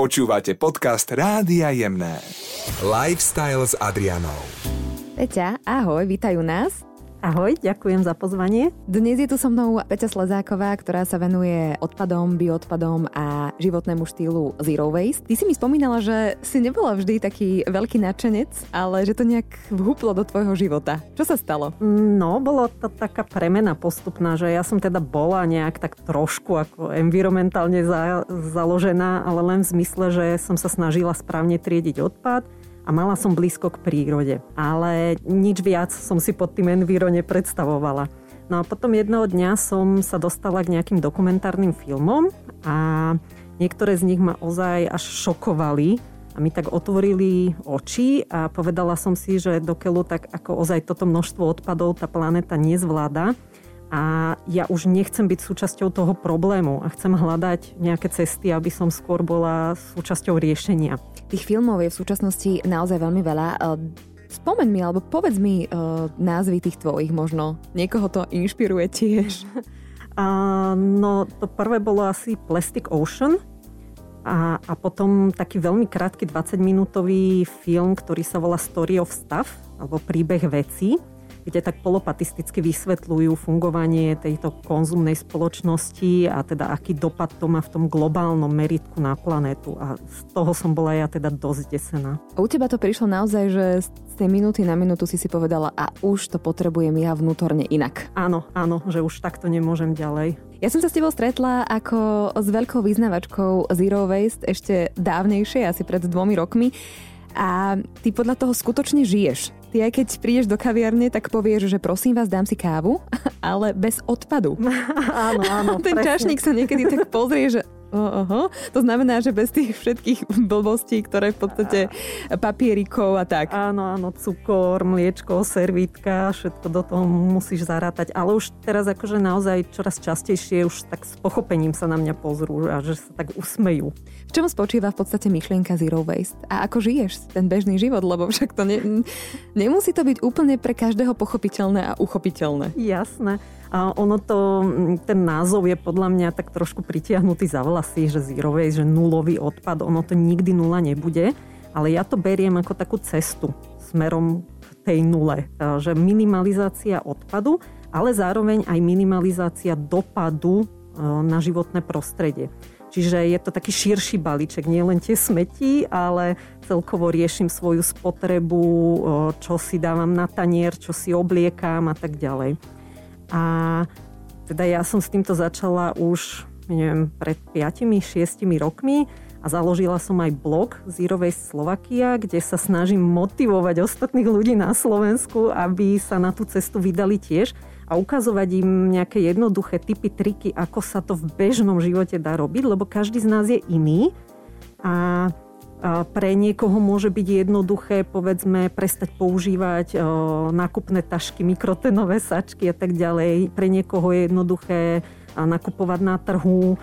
Počúvate podcast Rádia Jemné. Lifestyle s Adrianou. Peťa, ahoj, vítajú nás. Ahoj, ďakujem za pozvanie. Dnes je tu so mnou Peťa Slezáková, ktorá sa venuje odpadom, bioodpadom a životnému štýlu Zero Waste. Ty si mi spomínala, že si nebola vždy taký veľký nadšenec, ale že to nejak vhúplo do tvojho života. Čo sa stalo? No, bolo to taká premena postupná, že ja som teda bola nejak tak trošku ako environmentálne za, založená, ale len v zmysle, že som sa snažila správne triediť odpad a mala som blízko k prírode. Ale nič viac som si pod tým enviro nepredstavovala. No a potom jedného dňa som sa dostala k nejakým dokumentárnym filmom a niektoré z nich ma ozaj až šokovali a mi tak otvorili oči a povedala som si, že dokeľu tak ako ozaj toto množstvo odpadov tá planéta nezvláda, a ja už nechcem byť súčasťou toho problému a chcem hľadať nejaké cesty, aby som skôr bola súčasťou riešenia. Tých filmov je v súčasnosti naozaj veľmi veľa. E, spomeň mi, alebo povedz mi uh, názvy tých tvojich možno. Niekoho to inšpiruje tiež. Uh, no, to prvé bolo asi Plastic Ocean. A, a potom taký veľmi krátky 20-minútový film, ktorý sa volá Story of Stuff, alebo príbeh vecí kde tak polopatisticky vysvetľujú fungovanie tejto konzumnej spoločnosti a teda aký dopad to má v tom globálnom meritku na planetu. A z toho som bola ja teda dosť desená. A u teba to prišlo naozaj, že z tej minúty na minútu si si povedala a už to potrebujem ja vnútorne inak. Áno, áno, že už takto nemôžem ďalej. Ja som sa s tebou stretla ako s veľkou vyznavačkou Zero Waste ešte dávnejšie, asi pred dvomi rokmi. A ty podľa toho skutočne žiješ. Ty aj keď prídeš do kaviarne, tak povieš, že prosím vás, dám si kávu, ale bez odpadu. áno, áno. Ten presne. čašník sa niekedy tak pozrie, že Oho. To znamená, že bez tých všetkých blbostí, ktoré v podstate papierikov a tak. Áno, áno, cukor, mliečko, servítka, všetko do toho musíš zarátať. Ale už teraz akože naozaj čoraz častejšie už tak s pochopením sa na mňa pozrú a že sa tak usmejú. V čom spočíva v podstate myšlienka Zero Waste? A ako žiješ ten bežný život? Lebo však to ne, nemusí to byť úplne pre každého pochopiteľné a uchopiteľné. Jasné. A ono to, ten názov je podľa mňa tak trošku pritiahnutý za vlasy, že zero waste, že nulový odpad, ono to nikdy nula nebude, ale ja to beriem ako takú cestu smerom tej nule. Že minimalizácia odpadu, ale zároveň aj minimalizácia dopadu e, na životné prostredie. Čiže je to taký širší balíček, nie len tie smetí, ale celkovo riešim svoju spotrebu, čo si dávam na tanier, čo si obliekam a tak ďalej. A teda ja som s týmto začala už, neviem, pred 5-6 rokmi a založila som aj blog Waste Slovakia, kde sa snažím motivovať ostatných ľudí na Slovensku, aby sa na tú cestu vydali tiež a ukazovať im nejaké jednoduché typy, triky, ako sa to v bežnom živote dá robiť, lebo každý z nás je iný a pre niekoho môže byť jednoduché, povedzme, prestať používať nákupné tašky, mikrotenové sačky a tak ďalej. Pre niekoho je jednoduché nakupovať na trhu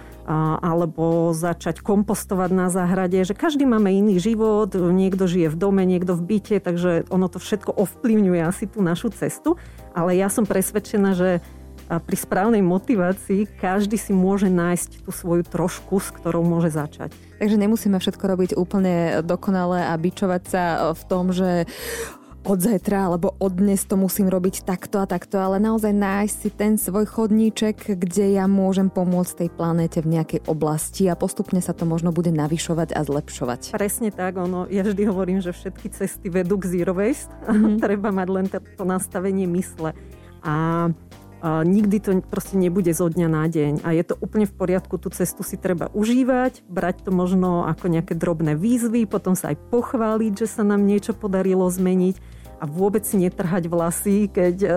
alebo začať kompostovať na záhrade, že každý máme iný život, niekto žije v dome, niekto v byte, takže ono to všetko ovplyvňuje asi tú našu cestu, ale ja som presvedčená, že pri správnej motivácii každý si môže nájsť tú svoju trošku, s ktorou môže začať. Takže nemusíme všetko robiť úplne dokonale a bičovať sa v tom, že od zajtra alebo od dnes to musím robiť takto a takto, ale naozaj nájsť si ten svoj chodníček, kde ja môžem pomôcť tej planéte v nejakej oblasti a postupne sa to možno bude navyšovať a zlepšovať. Presne tak, ono, ja vždy hovorím, že všetky cesty vedú k zero waste. Mm-hmm. Treba mať len to nastavenie mysle. A a nikdy to proste nebude zo dňa na deň a je to úplne v poriadku, tú cestu si treba užívať, brať to možno ako nejaké drobné výzvy, potom sa aj pochváliť, že sa nám niečo podarilo zmeniť a vôbec si netrhať vlasy, keď e,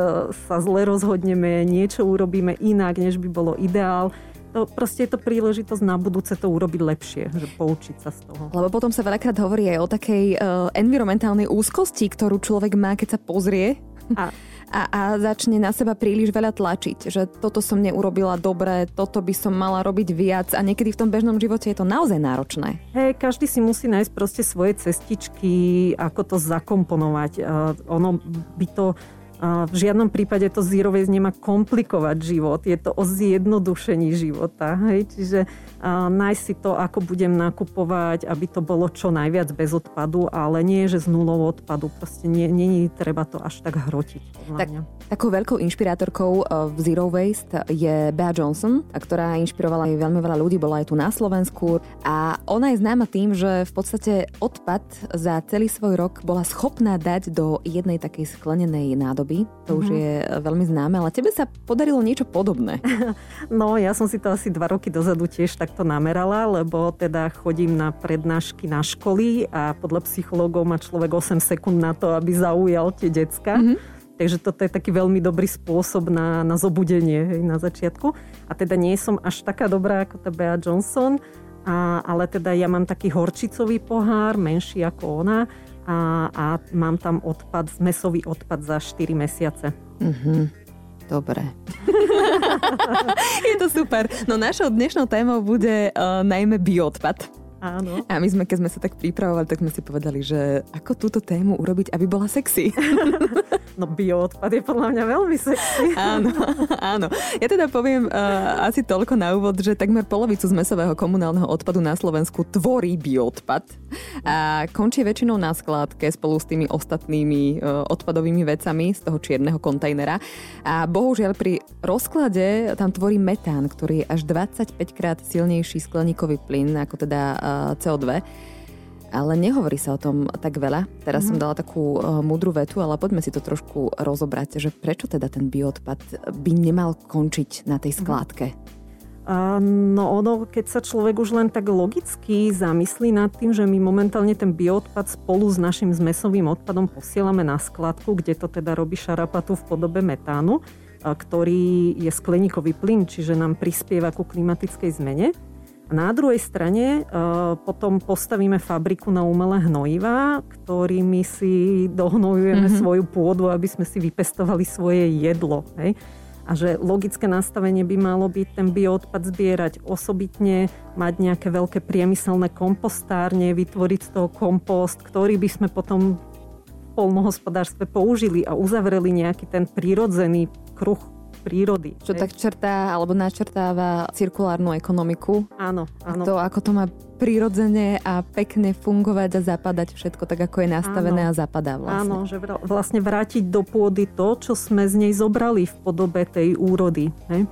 sa zle rozhodneme, niečo urobíme inak, než by bolo ideál. To proste je to príležitosť na budúce to urobiť lepšie, že poučiť sa z toho. Lebo potom sa veľakrát hovorí aj o takej uh, environmentálnej úzkosti, ktorú človek má, keď sa pozrie. A a, a začne na seba príliš veľa tlačiť, že toto som neurobila dobre, toto by som mala robiť viac a niekedy v tom bežnom živote je to naozaj náročné. Hej, každý si musí nájsť proste svoje cestičky, ako to zakomponovať. Uh, ono by to v žiadnom prípade to zero waste nemá komplikovať život, je to o zjednodušení života. Hej? Čiže nájsť si to, ako budem nakupovať, aby to bolo čo najviac bez odpadu, ale nie, že z nulou odpadu. Proste nie, nie treba to až tak hrotiť. Tak, mňa. takou veľkou inšpirátorkou e, v Zero Waste je Bea Johnson, ktorá inšpirovala aj veľmi veľa ľudí, bola aj tu na Slovensku a ona je známa tým, že v podstate odpad za celý svoj rok bola schopná dať do jednej takej sklenenej nádoby. To mm-hmm. už mhm. je veľmi známe, ale tebe sa podarilo niečo podobné. No, ja som si to asi dva roky dozadu tiež tak takto namerala, lebo teda chodím na prednášky na školy a podľa psychológov má človek 8 sekúnd na to, aby zaujal tie decka. Mm-hmm. Takže toto je taký veľmi dobrý spôsob na, na zobudenie hej, na začiatku. A teda nie som až taká dobrá ako tá Bea Johnson, a, ale teda ja mám taký horčicový pohár, menší ako ona a, a mám tam odpad, zmesový odpad za 4 mesiace. Mm-hmm. Dobre. je to super. No našou dnešnou témou bude uh, najmä bioodpad. Áno. A my sme, keď sme sa tak pripravovali, tak sme si povedali, že ako túto tému urobiť, aby bola sexy. No bioodpad je podľa mňa veľmi sexy. Áno, áno. Ja teda poviem uh, asi toľko na úvod, že takmer polovicu zmesového komunálneho odpadu na Slovensku tvorí bioodpad a končí väčšinou na skládke spolu s tými ostatnými uh, odpadovými vecami z toho čierneho kontajnera. A bohužiaľ pri rozklade tam tvorí metán, ktorý je až 25 krát silnejší skleníkový plyn ako teda uh, CO2 ale nehovorí sa o tom tak veľa. Teraz mm-hmm. som dala takú uh, múdru vetu, ale poďme si to trošku rozobrať, že prečo teda ten bioodpad by nemal končiť na tej mhm. skládke? A no ono, keď sa človek už len tak logicky zamyslí nad tým, že my momentálne ten bioodpad spolu s našim zmesovým odpadom posielame na skladku, kde to teda robí šarapatu v podobe metánu, ktorý je skleníkový plyn, čiže nám prispieva ku klimatickej zmene. Na druhej strane e, potom postavíme fabriku na umelé hnojiva, ktorými si dohnojujeme mm-hmm. svoju pôdu, aby sme si vypestovali svoje jedlo. Hej? A že logické nastavenie by malo byť ten bioodpad zbierať osobitne, mať nejaké veľké priemyselné kompostárne, vytvoriť z toho kompost, ktorý by sme potom v polnohospodárstve použili a uzavreli nejaký ten prírodzený kruh prírody. Čo tak črtá alebo načrtáva cirkulárnu ekonomiku. Áno, áno. To, ako to má prirodzene a pekne fungovať a zapadať všetko tak, ako je nastavené áno. a zapadá vlastne. Áno, že vlastne vrátiť do pôdy to, čo sme z nej zobrali v podobe tej úrody. Hej?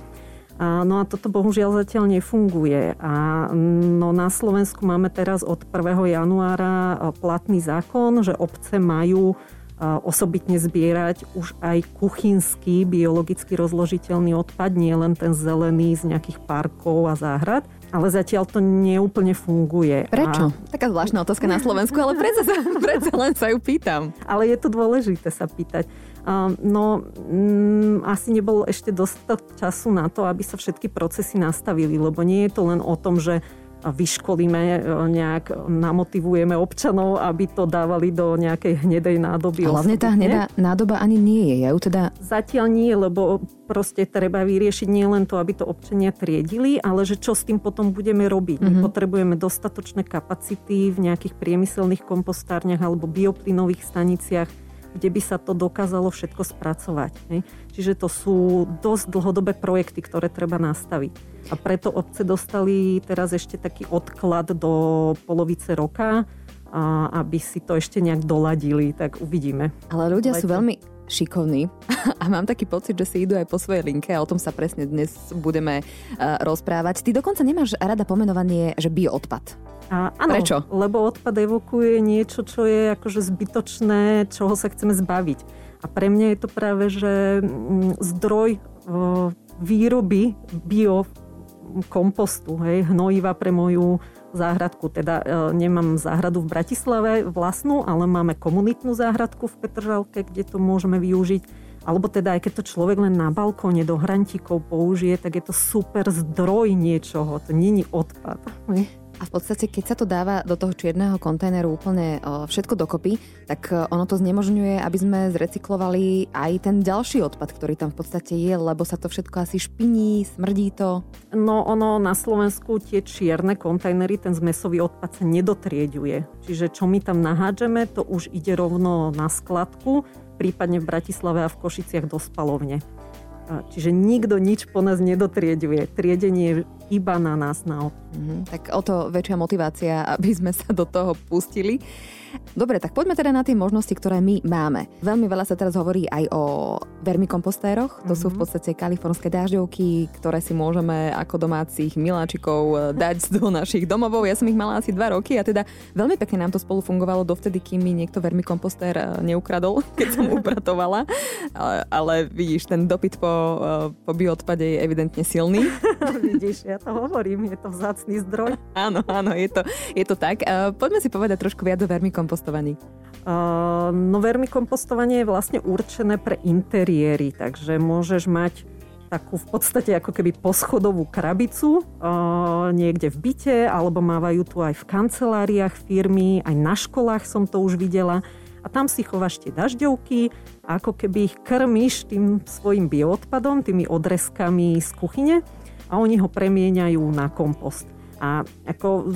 A, no a toto bohužiaľ zatiaľ nefunguje. A no na Slovensku máme teraz od 1. januára platný zákon, že obce majú osobitne zbierať už aj kuchynský biologicky rozložiteľný odpad, nie len ten zelený z nejakých parkov a záhrad. Ale zatiaľ to neúplne funguje. Prečo? A... Taká zvláštna otázka na Slovensku, ale predsa, sa, predsa len sa ju pýtam. Ale je to dôležité sa pýtať. No, mm, asi nebolo ešte dostatok času na to, aby sa všetky procesy nastavili, lebo nie je to len o tom, že vyškolíme, e, nejak namotivujeme občanov, aby to dávali do nejakej hnedej nádoby. Hlavne tá hnedá nádoba ani nie je. Ja ju teda... Zatiaľ nie, lebo proste treba vyriešiť nielen to, aby to občania triedili, ale že čo s tým potom budeme robiť. Mm-hmm. My mhm. potrebujeme dostatočné kapacity v nejakých priemyselných kompostárniach alebo bioplynových staniciach, kde by sa to dokázalo všetko spracovať. Hej. Čiže to sú dosť dlhodobé projekty, ktoré treba nastaviť. A preto obce dostali teraz ešte taký odklad do polovice roka, a aby si to ešte nejak doladili, tak uvidíme. Ale ľudia Lete. sú veľmi šikovní a mám taký pocit, že si idú aj po svojej linke a o tom sa presne dnes budeme uh, rozprávať. Ty dokonca nemáš rada pomenovanie, že bioodpad. A, áno, Prečo? Lebo odpad evokuje niečo, čo je akože zbytočné, čoho sa chceme zbaviť. A pre mňa je to práve, že mm, zdroj výroby bio kompostu, hej, hnojiva pre moju záhradku. Teda e, nemám záhradu v Bratislave vlastnú, ale máme komunitnú záhradku v Petržalke, kde to môžeme využiť. Alebo teda aj keď to človek len na balkóne do hrantíkov použije, tak je to super zdroj niečoho. To není odpad. A v podstate, keď sa to dáva do toho čierneho kontajneru úplne všetko dokopy, tak ono to znemožňuje, aby sme zrecyklovali aj ten ďalší odpad, ktorý tam v podstate je, lebo sa to všetko asi špiní, smrdí to. No ono na Slovensku tie čierne kontajnery, ten zmesový odpad sa nedotrieďuje. Čiže čo my tam nahádžeme, to už ide rovno na skladku, prípadne v Bratislave a v Košiciach do spalovne. Čiže nikto nič po nás nedotrieduje. Triedenie iba na nás na mm-hmm. Tak o to väčšia motivácia, aby sme sa do toho pustili. Dobre, tak poďme teda na tie možnosti, ktoré my máme. Veľmi veľa sa teraz hovorí aj o vermikompostéroch. To mm-hmm. sú v mhm. podstate kalifornské dážďovky, ktoré si môžeme ako domácich miláčikov eh, dať do našich domovov. Ja som ich mala asi dva roky a teda veľmi pekne nám to spolu fungovalo dovtedy, kým mi niekto vermikompostér eh, neukradol, keď som upratovala. Ale, ale vidíš, ten dopyt po, eh, po bioodpade je evidentne silný. vidíš, ja to hovorím, je to vzácný zdroj. áno, áno, je to, je to tak. Poďme si povedať trošku viac o vermikompostéroch vermikompostovaní? Uh, no vermikompostovanie je vlastne určené pre interiéry, takže môžeš mať takú v podstate ako keby poschodovú krabicu uh, niekde v byte, alebo mávajú tu aj v kanceláriách firmy, aj na školách som to už videla. A tam si chováš tie dažďovky ako keby ich krmiš tým svojim bioodpadom, tými odrezkami z kuchyne a oni ho premieňajú na kompost. A ako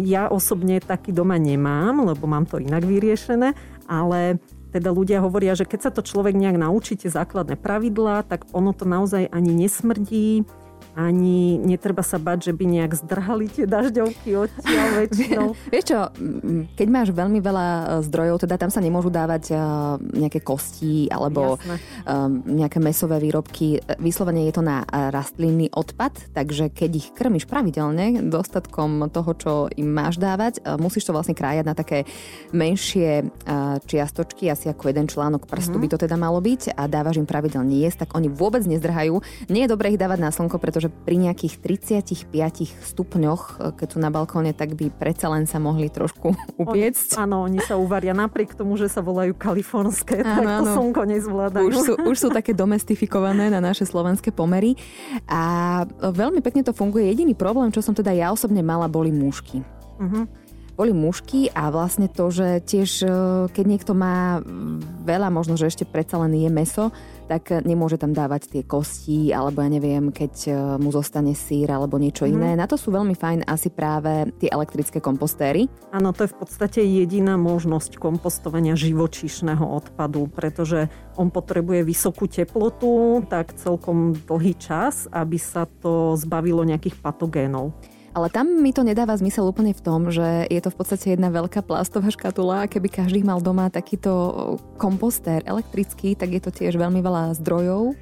ja osobne taký doma nemám, lebo mám to inak vyriešené, ale teda ľudia hovoria, že keď sa to človek nejak naučí tie základné pravidlá, tak ono to naozaj ani nesmrdí, ani netreba sa bať, že by nejak zdrhali tie dažďovky odtiaľ väčšinou. Vieš čo, keď máš veľmi veľa e, zdrojov, teda tam sa nemôžu dávať e, nejaké kosti alebo Jasne. nejaké mesové výrobky. Vyslovene je to na rastlinný odpad, takže keď ich krmiš pravidelne dostatkom toho, čo im máš dávať, e, musíš to vlastne krájať na také menšie čiastočky, asi ako jeden článok prstu mm-hmm. by to teda malo byť a dávaš im pravidelne jesť, tak oni vôbec nezdrhajú. Nie je dobré ich dávať na slnko, pretože že pri nejakých 35 stupňoch, e, keď sú na balkóne, tak by predsa len sa mohli trošku upiecť. Oni, áno, oni sa uvaria napriek tomu, že sa volajú kalifornské, áno, tak to áno. slnko nezvládajú. Už sú, už sú také domestifikované na naše slovenské pomery a veľmi pekne to funguje. Jediný problém, čo som teda ja osobne mala, boli mušky. Uh-huh boli mušky a vlastne to, že tiež e, keď niekto má veľa, možno, že ešte predsa len je meso, tak nemôže tam dávať tie kosti, alebo ja neviem, keď e, mu zostane sír alebo niečo mm. iné. Na to sú veľmi fajn asi práve tie elektrické kompostéry. Áno, to je v podstate jediná možnosť kompostovania živočíšneho odpadu, pretože on potrebuje vysokú teplotu, tak celkom dlhý čas, aby sa to zbavilo nejakých patogénov. Ale tam mi to nedáva zmysel úplne v tom, že je to v podstate jedna veľká plastová škatula keby každý mal doma takýto kompostér elektrický, tak je to tiež veľmi veľa zdrojov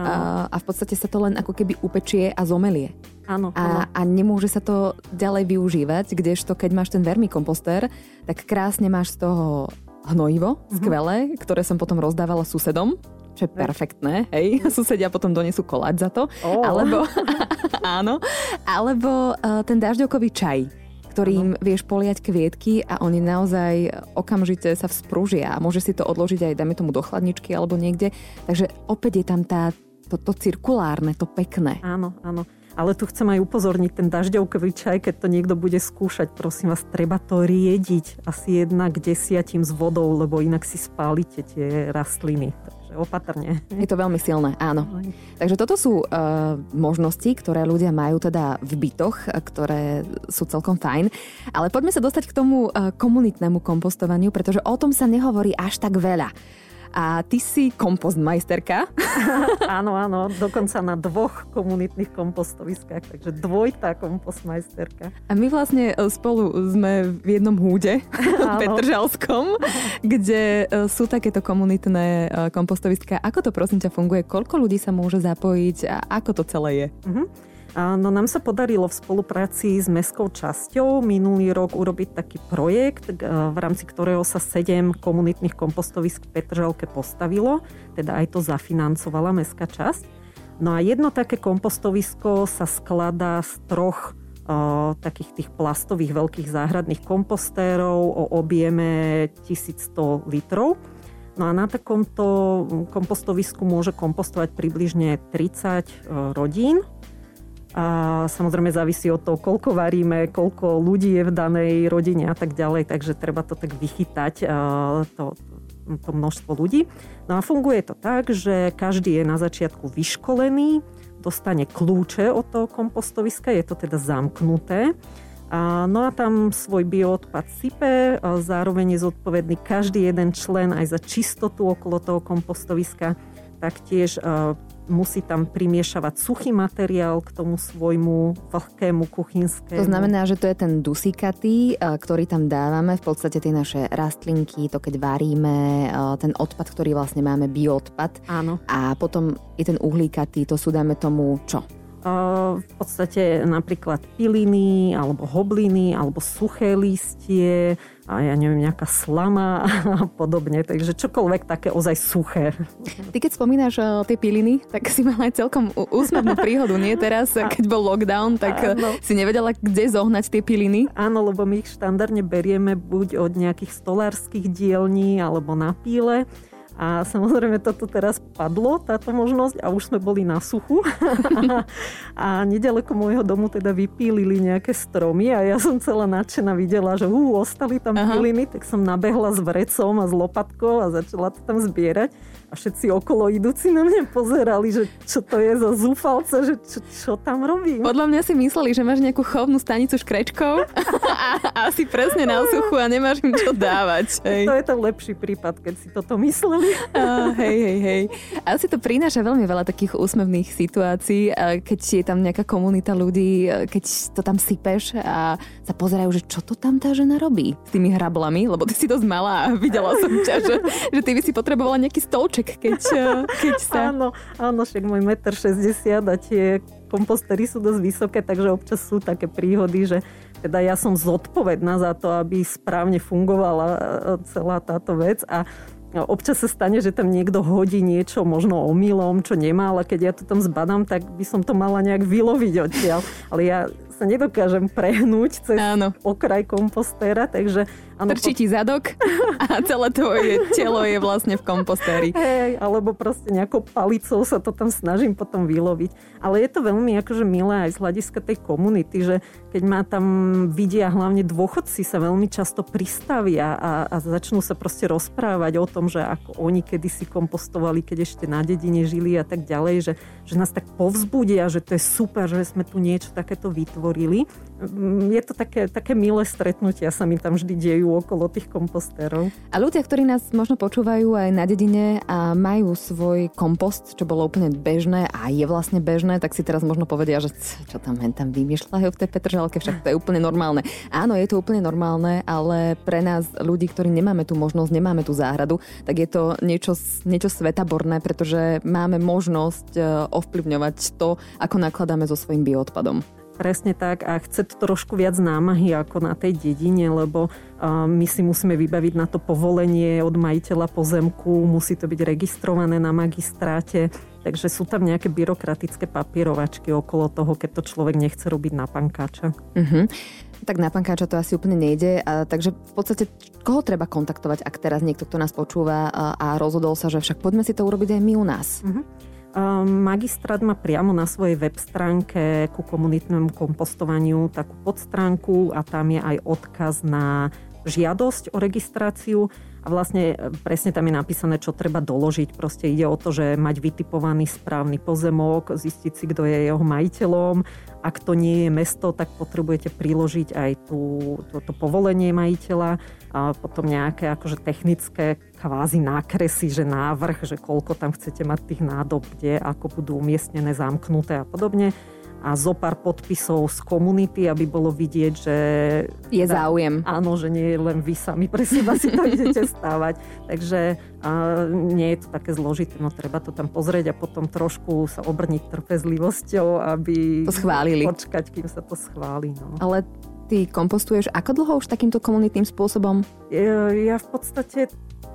a, a v podstate sa to len ako keby upečie a zomelie. Áno, a, a nemôže sa to ďalej využívať, kdežto keď máš ten vermikompostér, tak krásne máš z toho hnojivo, uh-huh. skvelé, ktoré som potom rozdávala susedom čo je perfektné, hej. Susedia potom donesú koláč za to. Oh. Alebo, áno, alebo uh, ten dažďokový čaj ktorým ano. vieš poliať kvietky a oni naozaj okamžite sa vzpružia a môže si to odložiť aj, dajme tomu, do chladničky alebo niekde. Takže opäť je tam tá, to, to cirkulárne, to pekné. Áno, áno. Ale tu chcem aj upozorniť ten dažďovkový čaj, keď to niekto bude skúšať, prosím vás, treba to riediť asi jedna k desiatim s vodou, lebo inak si spálite tie rastliny. Takže opatrne. Je to veľmi silné, áno. Takže toto sú uh, možnosti, ktoré ľudia majú teda v bytoch, ktoré sú celkom fajn. Ale poďme sa dostať k tomu uh, komunitnému kompostovaniu, pretože o tom sa nehovorí až tak veľa. A ty si kompostmajsterka. áno, áno, dokonca na dvoch komunitných kompostoviskách, takže dvojtá kompostmajsterka. A my vlastne e, spolu sme v jednom húde, Petržalskom, kde e, sú takéto komunitné e, kompostoviská. Ako to prosím ťa funguje? Koľko ľudí sa môže zapojiť a ako to celé je? Uh-huh. No nám sa podarilo v spolupráci s mestskou časťou minulý rok urobiť taký projekt, v rámci ktorého sa sedem komunitných kompostovisk v Petržalke postavilo, teda aj to zafinancovala mestská časť. No a jedno také kompostovisko sa skladá z troch o, takých tých plastových veľkých záhradných kompostérov o objeme 1100 litrov. No a na takomto kompostovisku môže kompostovať približne 30 rodín A samozrejme závisí od toho, koľko varíme, koľko ľudí je v danej rodine a tak ďalej, takže treba to tak vychytať, to, to množstvo ľudí. No a funguje to tak, že každý je na začiatku vyškolený, dostane kľúče od toho kompostoviska, je to teda zamknuté. No a tam svoj bioodpad sype, zároveň je zodpovedný každý jeden člen aj za čistotu okolo toho kompostoviska. Taktiež musí tam primiešavať suchý materiál k tomu svojmu vlhkému kuchynskému. To znamená, že to je ten dusíkatý, ktorý tam dávame, v podstate tie naše rastlinky, to keď varíme, ten odpad, ktorý vlastne máme, bioodpad. Áno. A potom je ten uhlíkatý, to sú dáme tomu čo? V podstate napríklad piliny, alebo hobliny, alebo suché listie, a ja neviem, nejaká slama a podobne. Takže čokoľvek také ozaj suché. Ty keď spomínaš uh, tie piliny, tak si mala aj celkom úsmevnú príhodu, nie? Teraz, keď bol lockdown, tak Áno. si nevedela, kde zohnať tie piliny? Áno, lebo my ich štandardne berieme buď od nejakých stolárskych dielní alebo na píle a samozrejme toto teraz padlo, táto možnosť a už sme boli na suchu. a nedaleko môjho domu teda vypílili nejaké stromy a ja som celá nadšená videla, že ú, ostali tam Aha. piliny, tak som nabehla s vrecom a s lopatkou a začala to tam zbierať a všetci okolo idúci na mňa pozerali, že čo to je za zúfalca, že čo, čo tam robím. Podľa mňa si mysleli, že máš nejakú chovnú stanicu škrečkov a asi presne na suchu a nemáš im čo dávať. Hej. To je ten lepší prípad, keď si toto mysleli. Uh, hej, hej, hej. Asi to prináša veľmi veľa takých úsmevných situácií, keď je tam nejaká komunita ľudí, keď to tam sypeš a sa pozerajú, že čo to tam tá žena robí s tými hrablami, lebo ty si dosť malá a videla som ťa, že, že ty by si potrebovala nejaký stolček keď, keď sa... áno, áno, však môj 1,60 m a tie kompostery sú dosť vysoké, takže občas sú také príhody, že teda ja som zodpovedná za to, aby správne fungovala celá táto vec a Občas sa stane, že tam niekto hodí niečo možno omylom, čo nemá, ale keď ja to tam zbadám, tak by som to mala nejak vyloviť odtiaľ. Ale ja sa nedokážem prehnúť cez Áno. okraj kompostéra, takže Ano, Trčí ti zadok a celé tvoje telo je vlastne v kompostéri. Hej, alebo proste nejakou palicou sa to tam snažím potom vyloviť. Ale je to veľmi akože milé aj z hľadiska tej komunity, že keď ma tam vidia hlavne dôchodci sa veľmi často pristavia a, a začnú sa proste rozprávať o tom, že ako oni kedysi kompostovali, keď ešte na dedine žili a tak ďalej, že, že nás tak povzbudia, že to je super, že sme tu niečo takéto vytvorili. Mm, je to také, také milé stretnutia sa mi tam vždy dejú okolo tých kompostérov. A ľudia, ktorí nás možno počúvajú aj na dedine a majú svoj kompost, čo bolo úplne bežné a je vlastne bežné, tak si teraz možno povedia, že čo tam hen tam vymýšľajú v tej Petržalke, však to je úplne normálne. Áno, je to úplne normálne, ale pre nás ľudí, ktorí nemáme tú možnosť, nemáme tú záhradu, tak je to niečo, niečo svetaborné, pretože máme možnosť e, ovplyvňovať to, ako nakladáme so svojím bioodpadom. Presne tak a chce to trošku viac námahy ako na tej dedine, lebo my si musíme vybaviť na to povolenie od majiteľa pozemku, musí to byť registrované na magistráte, takže sú tam nejaké byrokratické papierovačky okolo toho, keď to človek nechce robiť na pankáča. Uh-huh. Tak na pankáča to asi úplne nejde, a, takže v podstate koho treba kontaktovať, ak teraz niekto, kto nás počúva a, a rozhodol sa, že však poďme si to urobiť aj my u nás. Uh-huh. Magistrát má priamo na svojej web stránke ku komunitnému kompostovaniu takú podstránku a tam je aj odkaz na žiadosť o registráciu a vlastne e, presne tam je napísané, čo treba doložiť. Proste ide o to, že mať vytipovaný správny pozemok, zistiť si, kto je jeho majiteľom. Ak to nie je mesto, tak potrebujete priložiť aj tú, toto povolenie majiteľa a potom nejaké akože technické kvázi nákresy, že návrh, že koľko tam chcete mať tých nádob, kde, ako budú umiestnené, zamknuté a podobne a zo pár podpisov z komunity, aby bolo vidieť, že... Je záujem. Áno, že nie je len vy sami pre seba si to idete stávať. Takže a nie je to také zložité, no treba to tam pozrieť a potom trošku sa obrniť trpezlivosťou, aby... To schválili. Počkať, kým sa to schváli. No. Ale ty kompostuješ ako dlho už takýmto komunitným spôsobom? Ja, ja v podstate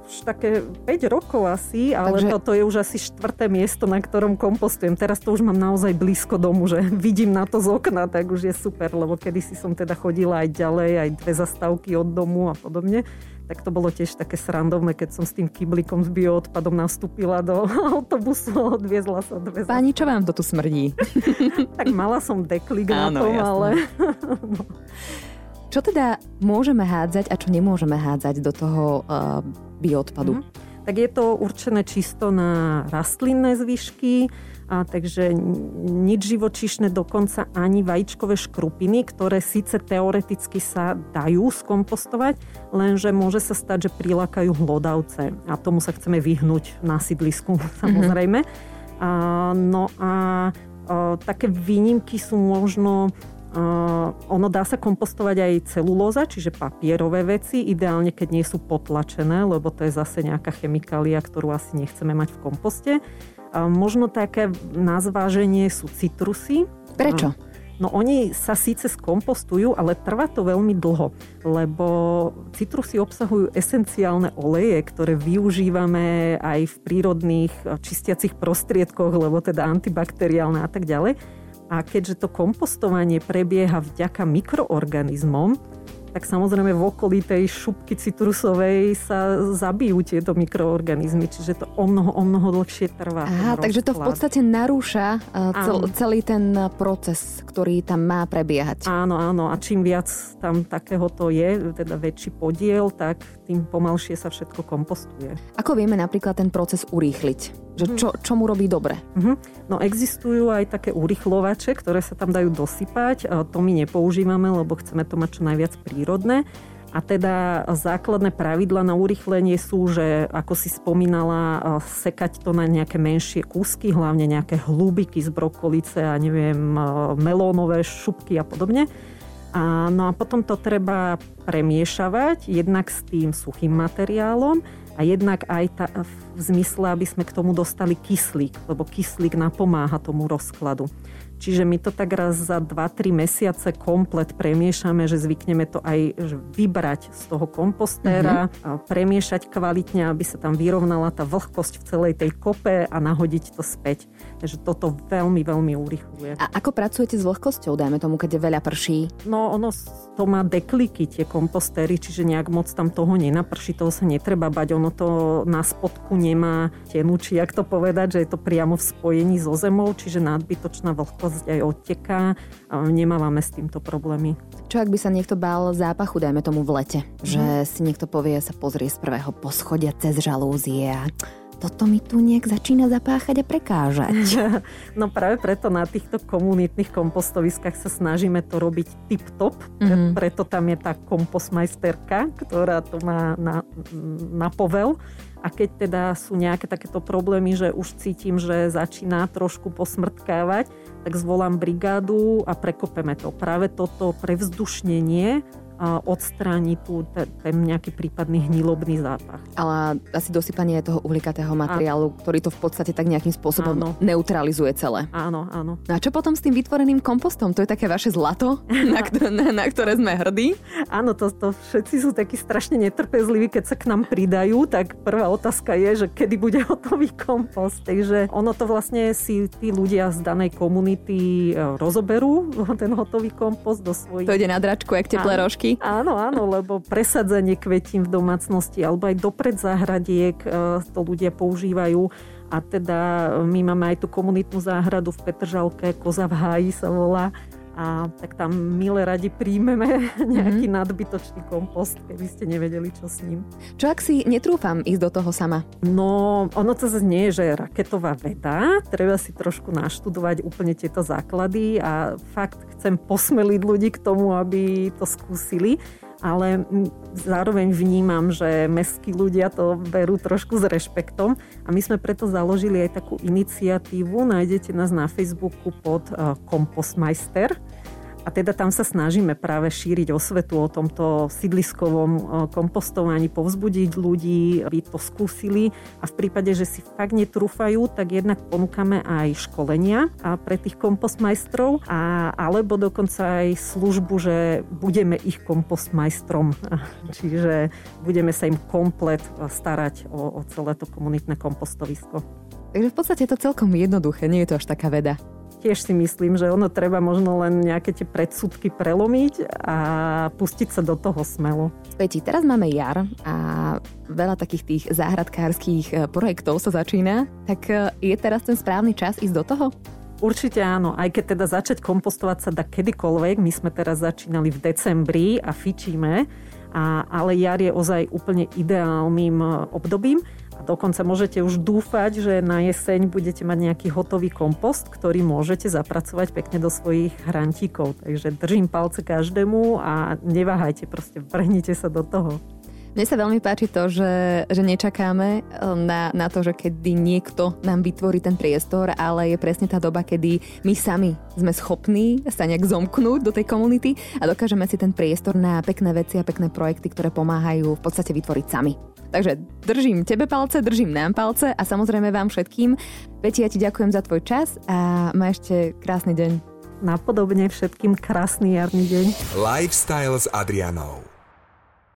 už také 5 rokov asi, ale Takže... toto je už asi štvrté miesto, na ktorom kompostujem. Teraz to už mám naozaj blízko domu, že vidím na to z okna, tak už je super, lebo kedysi som teda chodila aj ďalej, aj dve zastávky od domu a podobne tak to bolo tiež také srandovné, keď som s tým kyblikom s bioodpadom nastúpila do autobusu a odviezla sa dve Pani, čo vám to tu smrdí? tak mala som deklik na tom, jasné. ale... no. Čo teda môžeme hádzať a čo nemôžeme hádzať do toho uh, bioodpadu? Mm-hmm. Tak je to určené čisto na rastlinné zvyšky, a takže nič živočíšne, dokonca ani vajíčkové škrupiny, ktoré síce teoreticky sa dajú skompostovať, lenže môže sa stať, že prilákajú hlodavce a tomu sa chceme vyhnúť na sídlisku samozrejme. Mm-hmm. A, no a, a také výnimky sú možno ono dá sa kompostovať aj celulóza, čiže papierové veci, ideálne keď nie sú potlačené, lebo to je zase nejaká chemikália, ktorú asi nechceme mať v komposte. Možno také na zváženie sú citrusy. Prečo? No oni sa síce skompostujú, ale trvá to veľmi dlho, lebo citrusy obsahujú esenciálne oleje, ktoré využívame aj v prírodných čistiacich prostriedkoch, lebo teda antibakteriálne a tak ďalej. A keďže to kompostovanie prebieha vďaka mikroorganizmom, tak samozrejme v okolí tej šupky citrusovej sa zabijú tieto mikroorganizmy, čiže to o mnoho, o mnoho dlhšie trvá. Aha, takže to v podstate narúša e, cel, celý ten proces, ktorý tam má prebiehať. Áno, áno. A čím viac tam takéhoto je, teda väčší podiel, tak tým pomalšie sa všetko kompostuje. Ako vieme napríklad ten proces urýchliť? Že čo, čo mu robí dobre? Uh-huh. No existujú aj také urychlovače, ktoré sa tam dajú dosypať. To my nepoužívame, lebo chceme to mať čo najviac prírodné. A teda základné pravidla na urychlenie sú, že ako si spomínala, sekať to na nejaké menšie kúsky, hlavne nejaké hlúbiky z brokolice a neviem, melónové šupky a podobne. A, no a potom to treba premiešavať jednak s tým suchým materiálom a jednak aj tá, v zmysle, aby sme k tomu dostali kyslík, lebo kyslík napomáha tomu rozkladu. Čiže my to tak raz za 2-3 mesiace komplet premiešame, že zvykneme to aj vybrať z toho kompostéra, mm-hmm. premiešať kvalitne, aby sa tam vyrovnala tá vlhkosť v celej tej kope a nahodiť to späť. Takže toto veľmi, veľmi urychluje. A ako pracujete s vlhkosťou, dajme tomu, keď je veľa prší? No ono to má dekliky tie kompostéry, čiže nejak moc tam toho nenaprší, toho sa netreba bať. Ono to na spodku nemá tenu, či jak to povedať, že je to priamo v spojení so zemou, čiže nadbytočná vlhkosť aj odteká. Nemávame s týmto problémy. Čo ak by sa niekto bál zápachu, dajme tomu v lete? Že mhm. si niekto povie, sa pozrie z prvého poschodia cez žalúzie a toto mi tu nejak začína zapáchať a prekážať. No práve preto na týchto komunitných kompostoviskách sa snažíme to robiť tip-top, mm-hmm. preto tam je tá kompostmajsterka, ktorá to má na, na povel. A keď teda sú nejaké takéto problémy, že už cítim, že začína trošku posmrtkávať, tak zvolám brigádu a prekopeme to. Práve toto prevzdušnenie odstrániť tu ten nejaký prípadný hnilobný zápach. Ale asi dosypanie toho uhlikatého materiálu, áno. ktorý to v podstate tak nejakým spôsobom áno. neutralizuje celé. Áno, áno. No a čo potom s tým vytvoreným kompostom? To je také vaše zlato, na, ktoré, na, na ktoré sme hrdí? Áno, to, to všetci sú takí strašne netrpezliví, keď sa k nám pridajú, tak prvá otázka je, že kedy bude hotový kompost. Takže ono to vlastne si tí ľudia z danej komunity e, rozoberú, ten hotový kompost do svojich... To ide na dračku, jak teplé rožky rožky. Áno, áno, lebo presadzanie kvetín v domácnosti alebo aj dopred záhradiek e, to ľudia používajú. A teda my máme aj tú komunitnú záhradu v Petržalke, Koza v háji sa volá a tak tam milé radi príjmeme nejaký mm-hmm. nadbytočný kompost, keby ste nevedeli, čo s ním. Čo ak si netrúfam ísť do toho sama? No, ono to nie je, že raketová veda. Treba si trošku naštudovať úplne tieto základy a fakt chcem posmeliť ľudí k tomu, aby to skúsili ale zároveň vnímam, že mestskí ľudia to berú trošku s rešpektom a my sme preto založili aj takú iniciatívu, nájdete nás na Facebooku pod uh, Kompostmeister A teda tam sa snažíme práve šíriť osvetu o tomto sídliskovom e, kompostovaní, povzbudiť ľudí, aby to skúsili a v prípade, že si fakt netrúfajú, tak jednak ponúkame aj školenia pre tých kompostmajstrov a, alebo dokonca aj službu, že budeme ich kompostmajstrom. Čiže budeme sa im komplet starať o, o celé to komunitné kompostovisko. Takže v podstate je to celkom jednoduché, nie je to až taká veda tiež si myslím, že ono treba možno len nejaké tie predsudky prelomiť a pustiť sa do toho smelo. Peti, teraz máme jar a veľa takých tých záhradkárskych e, projektov sa začína, tak e, je teraz ten správny čas ísť do toho? Určite áno, aj keď teda začať kompostovať sa dá kedykoľvek. My sme teraz začínali v decembri a fičíme, a, ale jar je ozaj úplne ideálnym e, obdobím. A dokonca môžete už dúfať, že na jeseň budete mať nejaký hotový kompost, ktorý môžete zapracovať pekne do svojich hrantíkov. Takže držím palce každému a neváhajte, proste vrhnite sa do toho. Mne sa veľmi páči to, že, že nečakáme eh, na, na to, že kedy niekto nám vytvorí ten priestor, ale je presne tá doba, kedy my sami sme schopní sa nejak zomknúť do tej komunity a dokážeme si ten priestor na pekné veci a pekné projekty, ktoré pomáhajú v podstate vytvoriť sami. Takže držím tebe palce, držím nám palce a samozrejme vám všetkým. Peti, ja ti ďakujem za tvoj čas a má ešte krásny deň. Napodobne všetkým krásny jarný deň. Lifestyle s Adrianou.